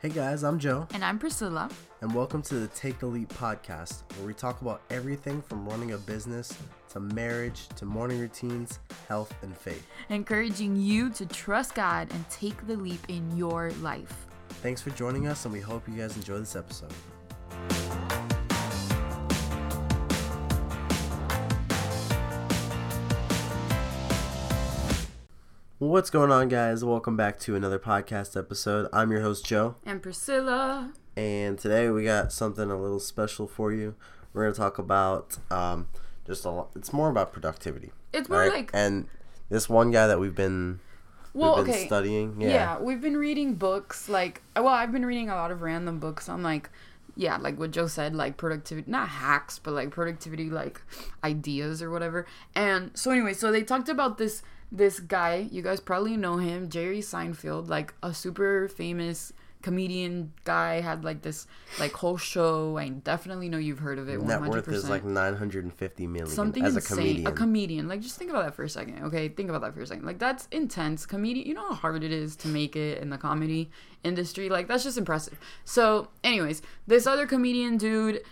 Hey guys, I'm Joe, And I'm Priscilla. and welcome to the Take the Leap podcast, where we talk about everything from running a business to marriage to morning routines, health, and faith. encouraging you to trust God and take the leap in your life. Thanks for joining us, and we hope you guys enjoy this episode. What's going on, guys? Welcome back to another podcast episode. I'm your host, Joe. And Priscilla. and today we got something a little special for you. We're gonna talk about um, just a lot. It's more about productivity. It's more alright? like and this one guy that we've been well, we've been okay. studying. Yeah. Yeah. we've been reading books like well, I've been reading a lot of random books on like yeah, like what Joe said, like productivity not hacks, but like productivity like ideas or whatever. And so anyway, so they talked about this this guy, you guys probably know him, Jerry Seinfeld, like a super famous comedian guy had like this like whole show. I definitely know you've heard of it. 100%. Net worth is like 950 million something as a insane. comedian. A comedian. Like just think about that for a second. Okay, think about that for a second. Like that's intense. Comedian. You know how hard it is to make it in the comedy industry. Like that's just impressive. So, anyways, this other comedian dude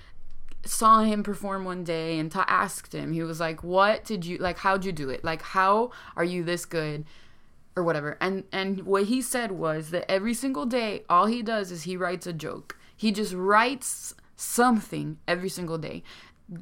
saw him perform one day and ta asked him. He was like, "What did you like? How'd you do it? Like, how are you this good?" or whatever. And and what he said was that every single day all he does is he writes a joke. He just writes something every single day.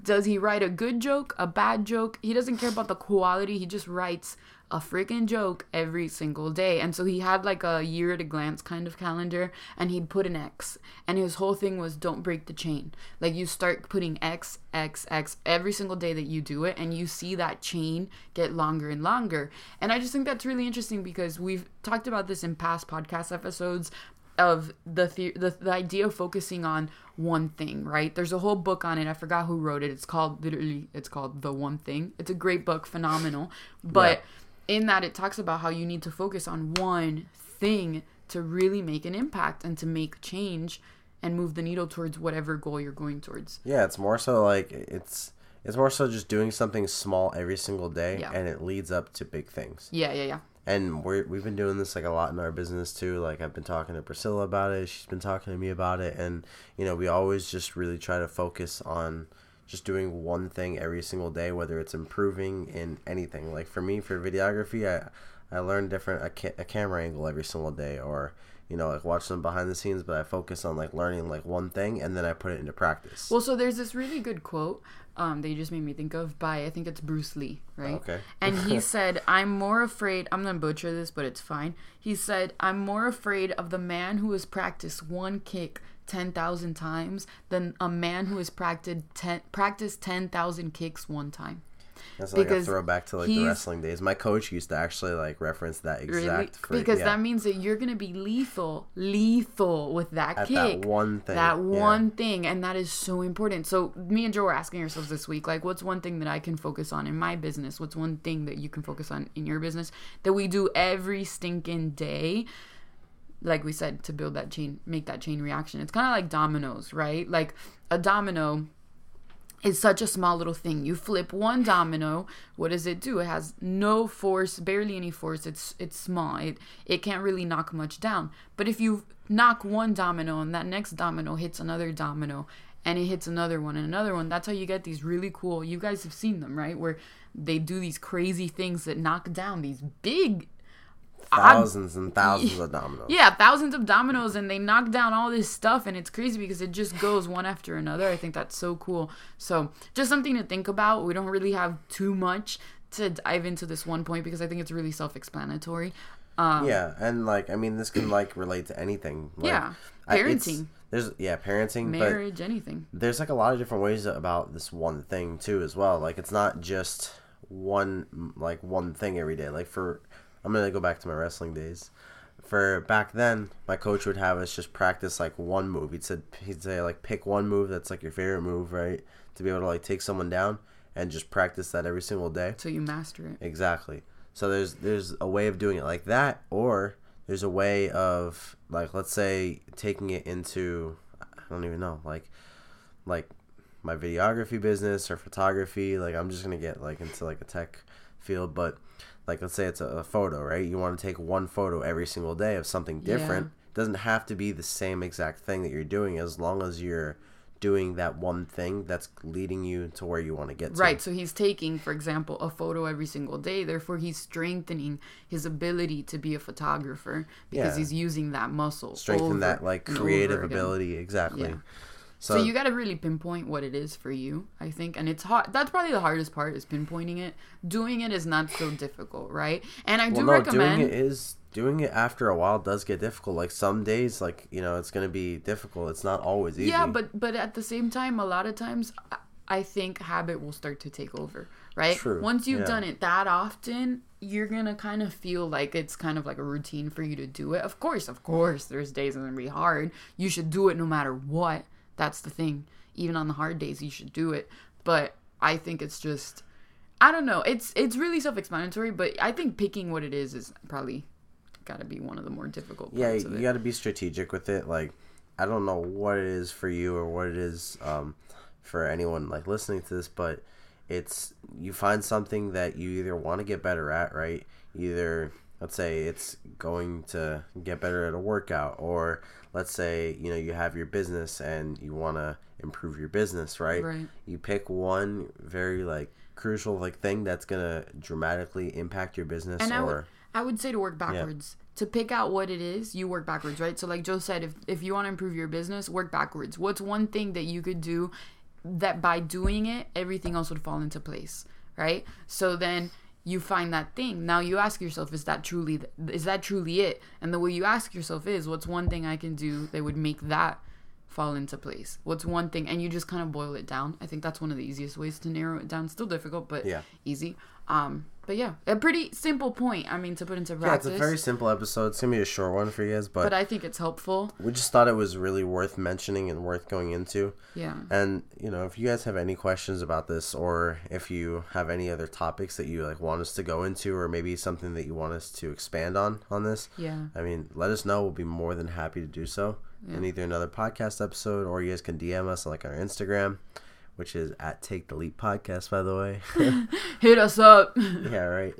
Does he write a good joke, a bad joke? He doesn't care about the quality. He just writes a freaking joke every single day. And so he had like a year at a glance kind of calendar and he'd put an X. And his whole thing was don't break the chain. Like you start putting X, X, X every single day that you do it and you see that chain get longer and longer. And I just think that's really interesting because we've talked about this in past podcast episodes of the, the the idea of focusing on one thing, right? There's a whole book on it. I forgot who wrote it. It's called literally it's called The One Thing. It's a great book, phenomenal. But in that it talks about how you need to focus on one thing to really make an impact and to make change and move the needle towards whatever goal you're going towards. yeah, it's more so like it's it's more so just doing something small every single day, Yeah. and it leads up to big things. Yeah, yeah, yeah. And we're, we've been doing this like a lot in our business too. Like i've been talking to priscilla about it. She's been talking to me about it. And you know we always just really try to focus on just doing one thing every single day whether it's improving in anything. Like for me for videography i i learn different a, ca- a camera angle every single day or you know like watch them behind the scenes but i focus on like learning like one thing and then i put it into practice Well, so there's this really good quote um, that you just made me think of by I think it's Bruce Lee, right? Okay. and he said, "I'm more afraid." I'm gonna butcher this, but it's fine. He said, "I'm more afraid of the man who has practiced one kick ten thousand times than a man who has practiced ten practiced ten thousand kicks one time." That's like a throwback to like the wrestling days my coach used to actually like reference that exact Really? phrase- because yeah. that means that you're gonna be lethal, lethal with that At kick. that one thing, That yeah. one thing, and that is so important. So me and Joe were asking ourselves this week, like, what's one thing that I can focus on in my business? What's one thing that you can focus on in your business that we do every stinking day? Like we said, to build that chain, make that chain reaction. It's kind of like dominoes, right? Like a domino is such a small little thing. You flip one domino, what does it do? It has no force, barely any force. It's it's small. It it can't really knock much down. But if you knock one domino and that next domino hits another domino and it hits another one and another one, that's how you get these really cool. You guys have seen them, right? Where they do these crazy things that knock down these big thousands and thousands of dominoes. yeah, thousands of dominoes and they knock down all this stuff and it's crazy because it just goes one after another. I think that's so cool. So, just something to think about. We don't really have too much to dive into this one point because I think it's really self-explanatory. Um, Yeah, and like I mean, this can like relate to anything. Like, Yeah, I- parenting. there's yeah, parenting, marriage, anything. there's like a lot of different ways about this one thing too, as well. Like it's not just one like one thing every day. Like for I'm gonna go back to my wrestling days. For back then, my coach would have us just practice like one move. He'd said he'd say like pick one move that's like your favorite move, right? To be able to like take someone down and just practice that every single day. So you master it. Exactly. So there's there's a way of doing it like that, or there's a way of like let's say taking it into I don't even know like like my videography business or photography. Like I'm just gonna get like into like a tech field, but like let's say it's a, a photo, right? You want to take one photo every single day of something different it doesn't have to be the same exact thing that you're doing as long as you're doing that one thing that's leading you to where you want to get to. Right. So he's taking, for example, a photo every single day. Therefore, he's strengthening his ability to be a photographer because Yeah. he's using that muscle. Strengthen that like creative ability. Exactly. Yeah. So, So you got to really pinpoint what it is for you, I think, and it's hard. That's probably the hardest part is pinpointing it. Doing it is not so difficult, right? And I well, do no, recommend. doing it is doing it after a while does get difficult. Like some days, like you know, it's gonna be difficult. It's not always easy. Yeah, but but at the same time, a lot of times, I- think habit will start to take over, right? True, Once you've yeah. done it that often, you're gonna kind of feel like it's kind of like a routine for you to do it. Of course, of course, there's days it's gonna be hard. You should do it no matter what. That's the thing. Even on the hard days, you should do it. But I think it's just, I don't know. It's it's really self-explanatory, but I think picking what it is is probably got to be one of the more difficult yeah, parts of you got to be strategic with it. Like, I don't know what it is for you or what it is um, for anyone like listening to this, but it's you find something that you either want to get better at, right? Either let's say it's going to get better at a workout, or let's say you know you have your business and you want to improve your business, right? Right. You pick one very like crucial like thing that's gonna dramatically impact your business, And I or would, I would say to work backwards. To pick out what it is, you work backwards, right? So, like Joe said, if, if you want to improve your business, work backwards. What's one thing that you could do that by doing it, everything else would fall into place, right? So then you find that thing. Now you ask yourself, is that truly is that truly it? And the way you ask yourself is, what's one thing I can do that would make that fall into place? What's one thing? And you just kind of boil it down. I think that's one of the easiest ways to narrow it down. Still difficult, but Yeah. easy. Um, but yeah, a pretty simple point. I mean, to put into practice. yeah, it's a very simple episode. It's gonna be a short one for you guys, but but I think it's helpful. we just thought it was really worth mentioning and worth going into. Yeah. And you know, if you guys have any questions about this, or if you have any other topics that you like want us to go into, or maybe something that you want us to expand on on this, Yeah. I mean, let us know. We'll be more than happy to do so in either another podcast episode, or you guys can DM us on like our Instagram, which is at Take the Leap Podcast, by the way. Hit us up. yeah, right.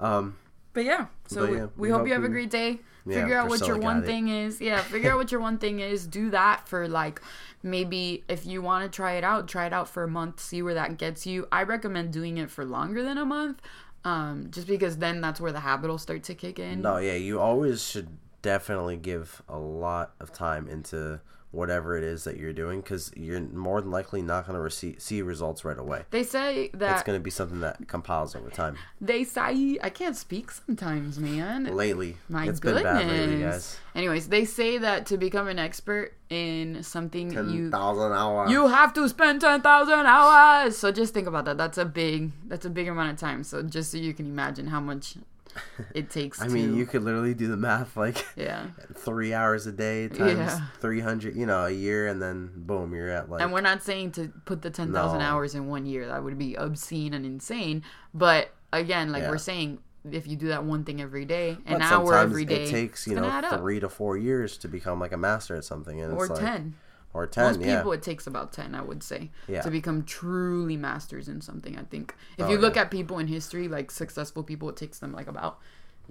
Um, But yeah, so But we, yeah, we, hope hope you have a great day. Yeah, Figure out what your one it. thing is. Yeah, figure out what your one thing is. Do that for like maybe if you want to try it out, try it out for a month, see where that gets you. I recommend doing it for longer than a month. Um, just because then that's where the habit will start to kick in. No, yeah, you always should definitely give a lot of time into whatever it is that you're doing because you're more than likely not going to receive see results right away. They say that It's going to be something that compiles over time. they say I can't speak sometimes, man. Lately, My it's goodness. been bad lately, guys. Anyways, they say that to become an expert in something Ten you thousand hours. you have to spend 10,000 hours. So just think about that. That's a big that's a big amount of time. So just so you can imagine how much it takes I to mean, you could literally do the math like Yeah. three hours a day times Yeah. three hundred, you know, a year, and then boom, you're at like And we're not saying to put the 10,000 No. hours in one year. That would be obscene and insane. But again, like Yeah. we're saying if you do that one thing every day, an but hour every day, it takes you know three to four years to become like a master at something, and or it's like 10. Or ten, Most yeah. people, it takes about 10, I would say, Yeah. to become truly masters in something, I think. If Oh, you look yeah. at people in history, like successful people, it takes them like about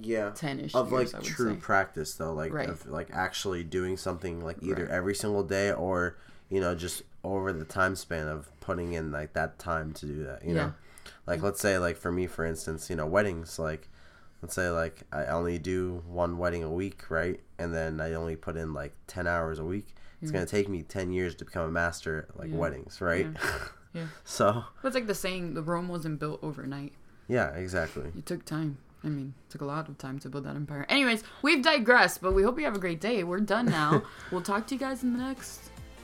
yeah 10-ish of years, like true say. practice though like Right. of like actually doing something like either Right. every single day or you know just over the time span of putting in like that time to do that you Yeah. know like let's say like for me for instance you know weddings like let's say like i only do one wedding a week right and then i only put in like 10 hours a week it's mm. going to take me 10 years to become a master at like Yeah. weddings right Yeah. so It's like the saying, the Rome wasn't built overnight. yeah exactly It took time. I mean, it took a lot of time to build that empire. Anyways, we've digressed, but we hope you have a great day. We're done now. we'll talk to you guys in the next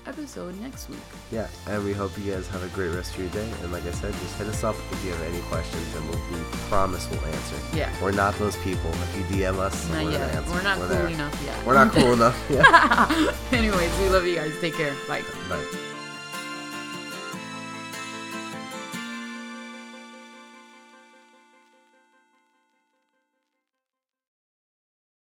episode next week. Yeah, and we hope you guys have a great rest of your day. And like I said, just hit us up if you have any questions, and we'll, we promise we'll answer. Yeah. We're not those people. If you DM us, Not we're yet. answer. We're not cool there. enough yet. We're not cool enough. Yeah. Anyways, we love you guys. Take care. Bye. Bye.